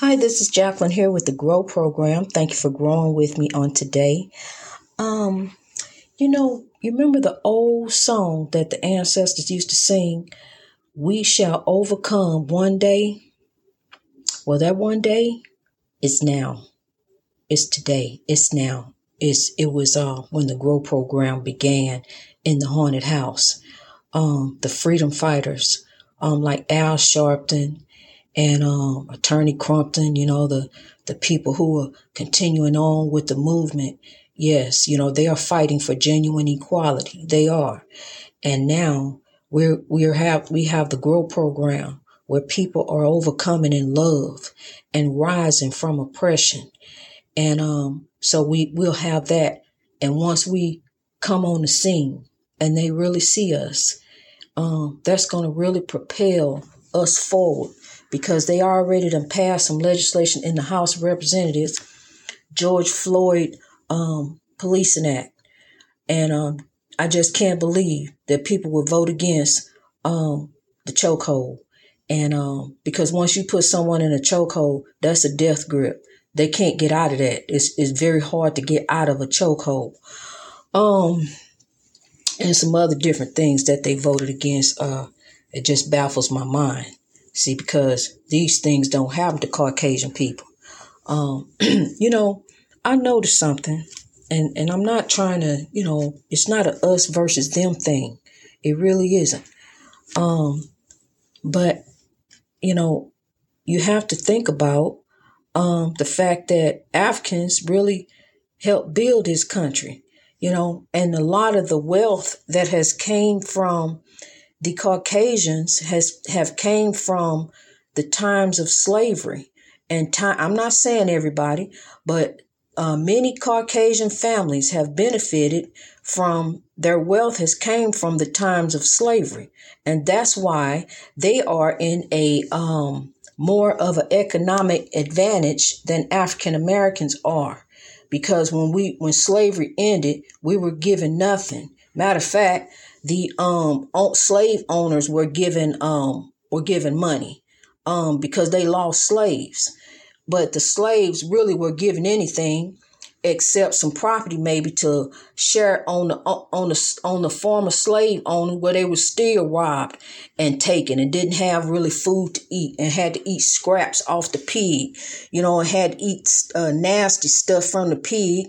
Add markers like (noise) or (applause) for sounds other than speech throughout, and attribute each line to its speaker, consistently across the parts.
Speaker 1: Hi, this is Jacqueline here with the Grow Program. Thank you for growing with me on today. Um, you know, you remember the old song that the ancestors used to sing, We shall overcome one day? Well, that one day is now. It's today. It's now. It's it was uh when the Grow Program began in the haunted house. Um, the freedom fighters, um, like Al Sharpton and um, Attorney Crumpton, you know, the, the people who are continuing on with the movement. Yes, you know, they are fighting for genuine equality. They are. And now we're, we're have, we have the Grow program where people are overcoming in love and rising from oppression. And, um, so we will have that. And once we come on the scene and they really see us, um, that's going to really propel us forward because they already done passed some legislation in the House of Representatives, George Floyd um, Policing Act. And um, I just can't believe that people would vote against um, the chokehold. And um, because once you put someone in a chokehold, that's a death grip. They can't get out of that. It's, it's very hard to get out of a chokehold. Um, and some other different things that they voted against. Uh, it just baffles my mind. See, because these things don't happen to Caucasian people. Um, (clears throat) you know, I noticed something, and, and I'm not trying to, you know, it's not a us versus them thing. It really isn't. Um, but, you know, you have to think about um, the fact that Africans really helped build this country, you know, and a lot of the wealth that has came from the Caucasians has have came from the times of slavery and time. I'm not saying everybody, but uh, many Caucasian families have benefited from their wealth has came from the times of slavery, and that's why they are in a um, more of an economic advantage than African Americans are, because when we when slavery ended, we were given nothing. Matter of fact, the um slave owners were given um were given money um because they lost slaves. But the slaves really were given anything except some property maybe to share on the on the on the former slave owner where they were still robbed and taken and didn't have really food to eat and had to eat scraps off the pig you know and had to eat uh, nasty stuff from the pig.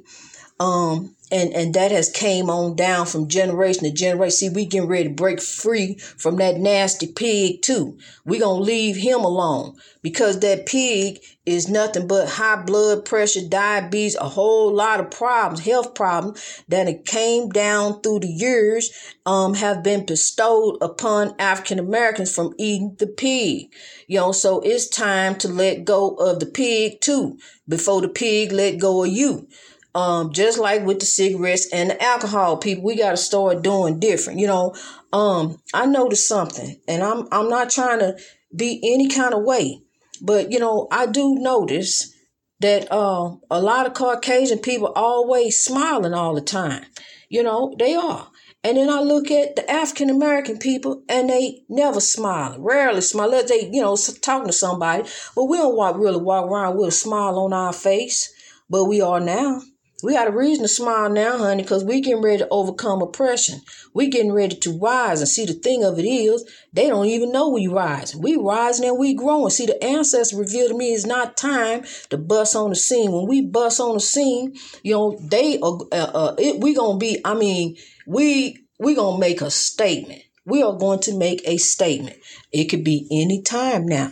Speaker 1: Um and and that has came on down from generation to generation. See, we getting ready to break free from that nasty pig too. We gonna leave him alone because that pig is nothing but high blood pressure, diabetes, a whole lot of problems, health problems that it came down through the years, um, have been bestowed upon African Americans from eating the pig. You know, so it's time to let go of the pig too before the pig let go of you. Um, just like with the cigarettes and the alcohol, people, we got to start doing different. You know, um, I noticed something, and I'm I'm not trying to be any kind of way, but you know, I do notice that uh, a lot of Caucasian people always smiling all the time. You know, they are. And then I look at the African American people and they never smile, rarely smile. They, you know, talking to somebody, but we don't walk, really walk around with a smile on our face, but we are now. We got a reason to smile now, honey, because we getting ready to overcome oppression. We getting ready to rise. And see, the thing of it is, they don't even know we rise. We rising and we growing. See, the ancestors revealed to me it's not time to bust on the scene. When we bust on the scene, you know, they are, uh, uh, it, we gonna be, I mean, we, we gonna make a statement. We are going to make a statement. It could be any time now.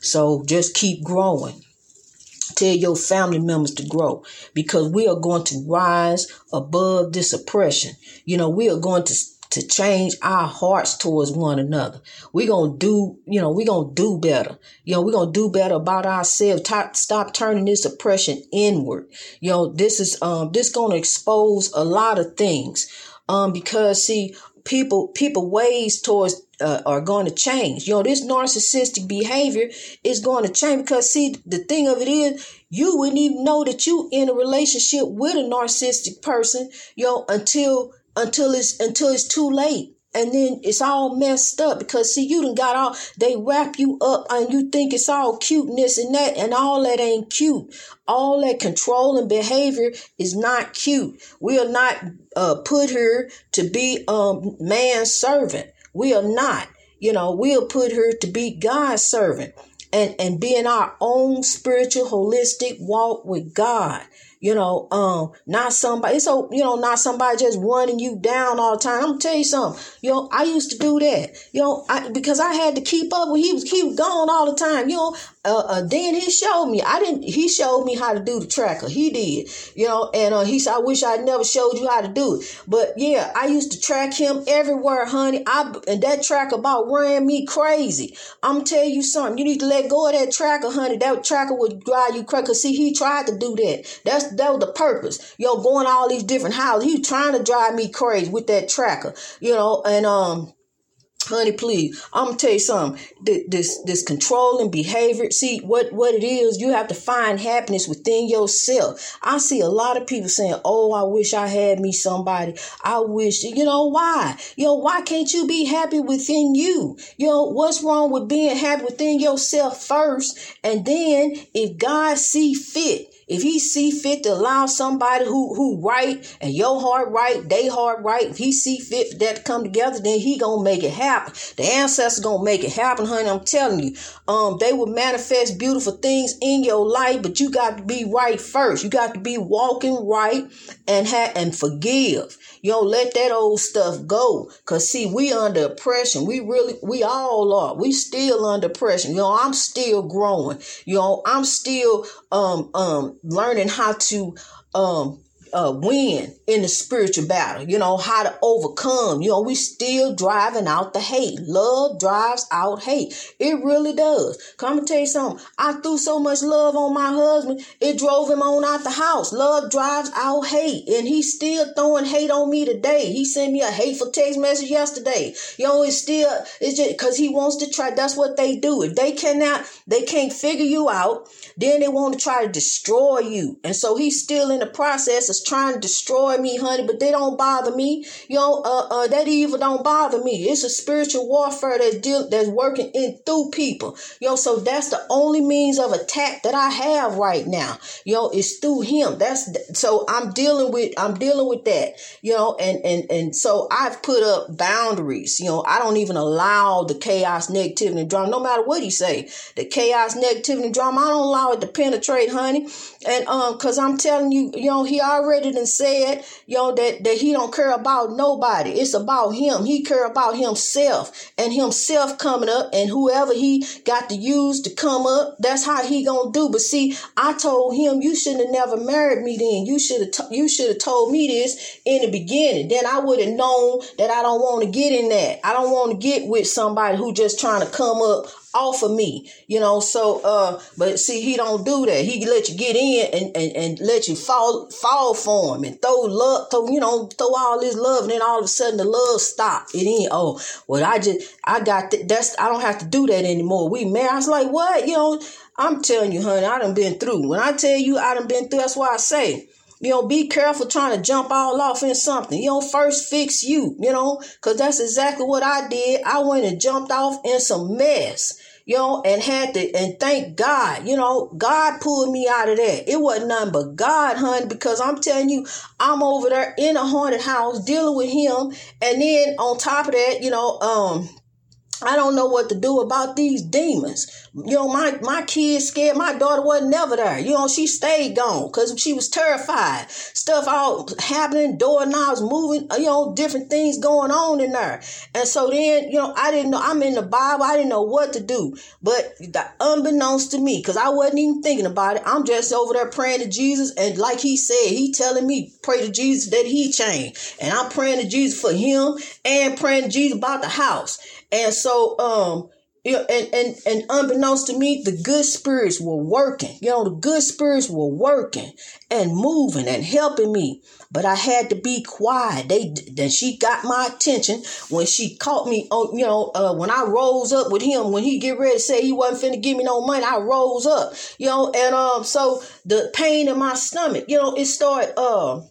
Speaker 1: So just keep growing. Tell your family members to grow because we are going to rise above this oppression. You know, we are going to to change our hearts towards one another. We're going to do, you know, we're going to do better. You know, we're going to do better about ourselves. T- stop turning this oppression inward. You know, this is, um, this going to expose a lot of things. Um, because see, people, people ways towards uh, are going to change. You know, this narcissistic behavior is going to change because see, the thing of it is, you wouldn't even know that you in a relationship with a narcissistic person, you know, until until it's until it's too late. And then it's all messed up because see you done got all they wrap you up and you think it's all cuteness and that and all that ain't cute. All that controlling behavior is not cute. We are not uh, put here to be um man's servant. We are not. You know we'll put her to be god's servant and and be in our own spiritual holistic walk with god you know, um, not somebody, so, you know, not somebody just running you down all the time. I'm gonna tell you something, you know, I used to do that, you know, I, because I had to keep up with, he was, he was gone all the time, you know, uh, uh, then he showed me. I didn't. He showed me how to do the tracker. He did, you know. And uh, he said, "I wish I never showed you how to do it." But yeah, I used to track him everywhere, honey. I and that tracker about ran me crazy. I'm tell you something. You need to let go of that tracker, honey. That tracker would drive you crazy. Cause see, he tried to do that. That's that was the purpose. Yo, going all these different houses. He trying to drive me crazy with that tracker, you know. And um honey please i'm gonna tell you something this this controlling behavior see what what it is you have to find happiness within yourself i see a lot of people saying oh i wish i had me somebody i wish you know why know why can't you be happy within you know what's wrong with being happy within yourself first and then if god see fit if he see fit to allow somebody who who right and your heart right, they heart right, if he see fit for that to come together, then he gonna make it happen. The ancestors gonna make it happen, honey. I'm telling you. Um, they will manifest beautiful things in your life, but you got to be right first. You got to be walking right and have and forgive. You don't let that old stuff go. Cause see, we under oppression. We really, we all are. We still under oppression. You know, I'm still growing. You know, I'm still um um learning how to um uh, win in the spiritual battle, you know, how to overcome. You know, we still driving out the hate. Love drives out hate. It really does. Come and tell you something. I threw so much love on my husband, it drove him on out the house. Love drives out hate. And he's still throwing hate on me today. He sent me a hateful text message yesterday. You know, it's still, it's just because he wants to try. That's what they do. If they cannot, they can't figure you out, then they want to try to destroy you. And so he's still in the process of trying to destroy me, honey, but they don't bother me. Know, uh, uh, that evil don't bother me. It's a spiritual warfare that's deal that's working in through people. Yo, so that's the only means of attack that I have right now. Yo, it's through him. That's so I'm dealing with I'm dealing with that. You know, and and and so I've put up boundaries. You know, I don't even allow the chaos, negativity, and drama. No matter what he say, the chaos, negativity, and drama. I don't allow it to penetrate, honey. And um, cause I'm telling you, you know, he already done said, you know, that, that he don't care about nobody. It's about him. He care about himself and himself coming up and whoever he got to use to come up, that's how he gonna do. But see, I told him you shouldn't have never married me then. You should have t- you should have told me this in the beginning. Then I would have known that I don't want to get in that. I don't want to get with somebody who just trying to come up off of me, you know. So, uh, but see, he don't do that. He let you get in and, and, and let you fall fall for him and throw love, throw you know, throw all this love, and then all of a sudden the love stop. It ain't. Oh, well, I just I got th- that's I don't have to do that anymore. We married. I was like, what? You know, I'm telling you, honey, I done been through. When I tell you I done been through, that's why I say. You know, be careful trying to jump all off in something. You know, first fix you, you know, because that's exactly what I did. I went and jumped off in some mess you know, and had to, and thank God, you know, God pulled me out of that. It wasn't nothing but God, honey, because I'm telling you, I'm over there in a haunted house dealing with him. And then on top of that, you know, um, I don't know what to do about these demons. You know, my, my kids scared. My daughter wasn't never there. You know, she stayed gone because she was terrified. Stuff all happening, doorknobs moving, uh, you know, different things going on in there. And so then, you know, I didn't know, I'm in the Bible. I didn't know what to do. But the, unbeknownst to me, because I wasn't even thinking about it, I'm just over there praying to Jesus. And like he said, he telling me, pray to Jesus that he changed. And I'm praying to Jesus for him and praying to Jesus about the house. And so, um, you know, and, and, and unbeknownst to me, the good spirits were working. You know, the good spirits were working and moving and helping me. But I had to be quiet. They then she got my attention when she caught me on, you know, uh, when I rose up with him, when he get ready to say he wasn't finna give me no money, I rose up, you know, and um, so the pain in my stomach, you know, it started uh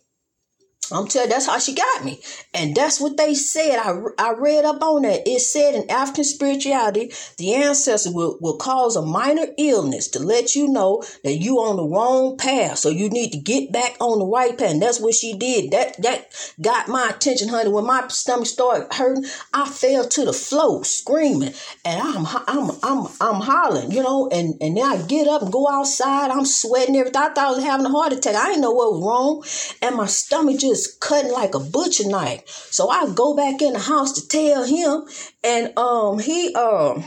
Speaker 1: I'm telling that's how she got me. And that's what they said. I, I read up on that. It said in African spirituality, the ancestor will, will cause a minor illness to let you know that you on the wrong path. So you need to get back on the right path. And that's what she did. That that got my attention, honey. When my stomach started hurting, I fell to the floor screaming. And I'm I'm I'm I'm hollering, you know, and, and then I get up and go outside. I'm sweating everything. I thought I was having a heart attack. I didn't know what was wrong. And my stomach just cutting like a butcher knife. So I go back in the house to tell him, and um he um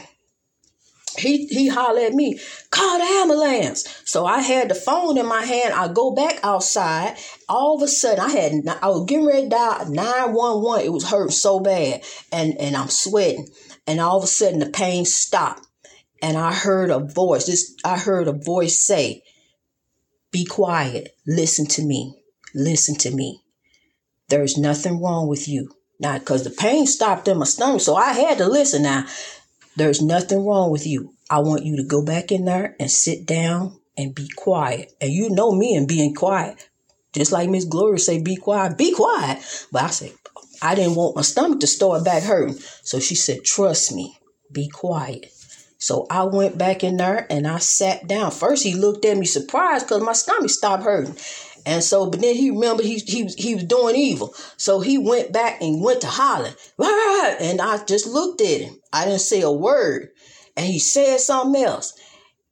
Speaker 1: he he hollered at me, call the ambulance. So I had the phone in my hand. I go back outside. All of a sudden, I had I was getting ready to dial nine one one. It was hurting so bad, and and I'm sweating. And all of a sudden, the pain stopped, and I heard a voice. This I heard a voice say, "Be quiet. Listen to me. Listen to me." There's nothing wrong with you. Now, because the pain stopped in my stomach, so I had to listen. Now, there's nothing wrong with you. I want you to go back in there and sit down and be quiet. And you know me and being quiet. Just like Miss Gloria say, be quiet, be quiet. But I said, I didn't want my stomach to start back hurting. So she said, trust me, be quiet. So I went back in there and I sat down. First, he looked at me surprised because my stomach stopped hurting. And so, but then he remembered he, he, he was doing evil. So he went back and went to hollering. And I just looked at him. I didn't say a word. And he said something else.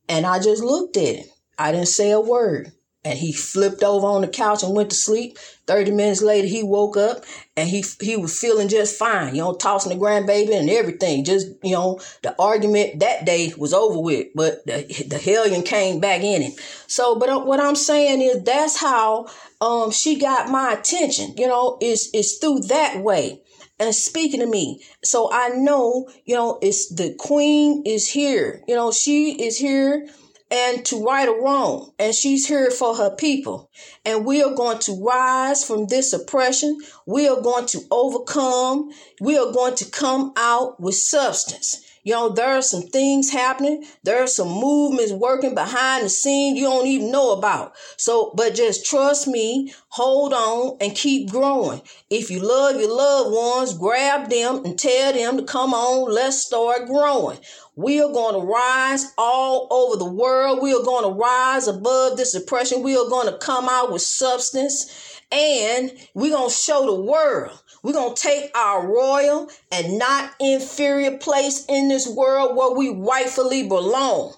Speaker 1: And I just looked at him. I didn't say a word and he flipped over on the couch and went to sleep. 30 minutes later, he woke up and he he was feeling just fine, you know, tossing the grandbaby and everything. Just, you know, the argument that day was over with, but the, the hellion came back in him. So, but uh, what I'm saying is that's how um she got my attention, you know, it's, is through that way and speaking to me. So I know, you know, it's the queen is here. You know, she is here and to right a wrong. And she's here for her people. And we are going to rise from this oppression. We are going to overcome. We are going to come out with substance. You know, there are some things happening. There are some movements working behind the scene you don't even know about. So, but just trust me, hold on and keep growing. If you love your loved ones, grab them and tell them to come on, let's start growing. We are going to rise all over the world. We are going to rise above this oppression. We are going to come out with substance and we're going to show the world. We're going to take our royal and not inferior place in this world where we rightfully belong.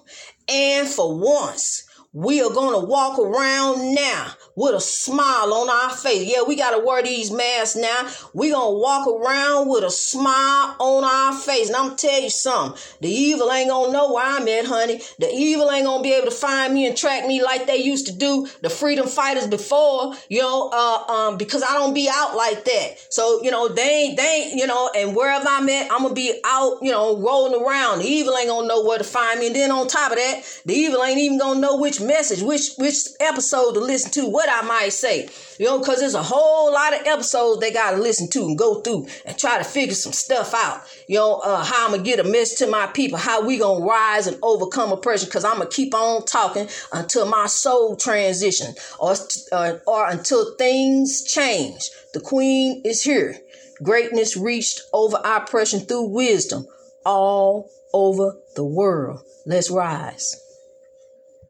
Speaker 1: And for once, we are going to walk around now with a smile on our face. Yeah, we got to wear these masks now. we going to walk around with a smile on our face. And I'm going to tell you something. The evil ain't going to know where I'm at, honey. The evil ain't going to be able to find me and track me like they used to do the freedom fighters before, you know, uh, um, because I don't be out like that. So, you know, they ain't, they ain't, you know, and wherever I'm at, I'm going to be out, you know, rolling around. The evil ain't going to know where to find me. And then on top of that, the evil ain't even going to know which message, which which episode to listen to, what I might say. You know, because there's a whole lot of episodes they got to listen to and go through and try to figure some stuff out. You know, uh, how I'm to get a message to my people, how we to rise and overcome oppression, because I'm to keep on talking until my soul transition or, uh, or until things change. The queen is here. Greatness reached over oppression through wisdom all over the world. Let's rise.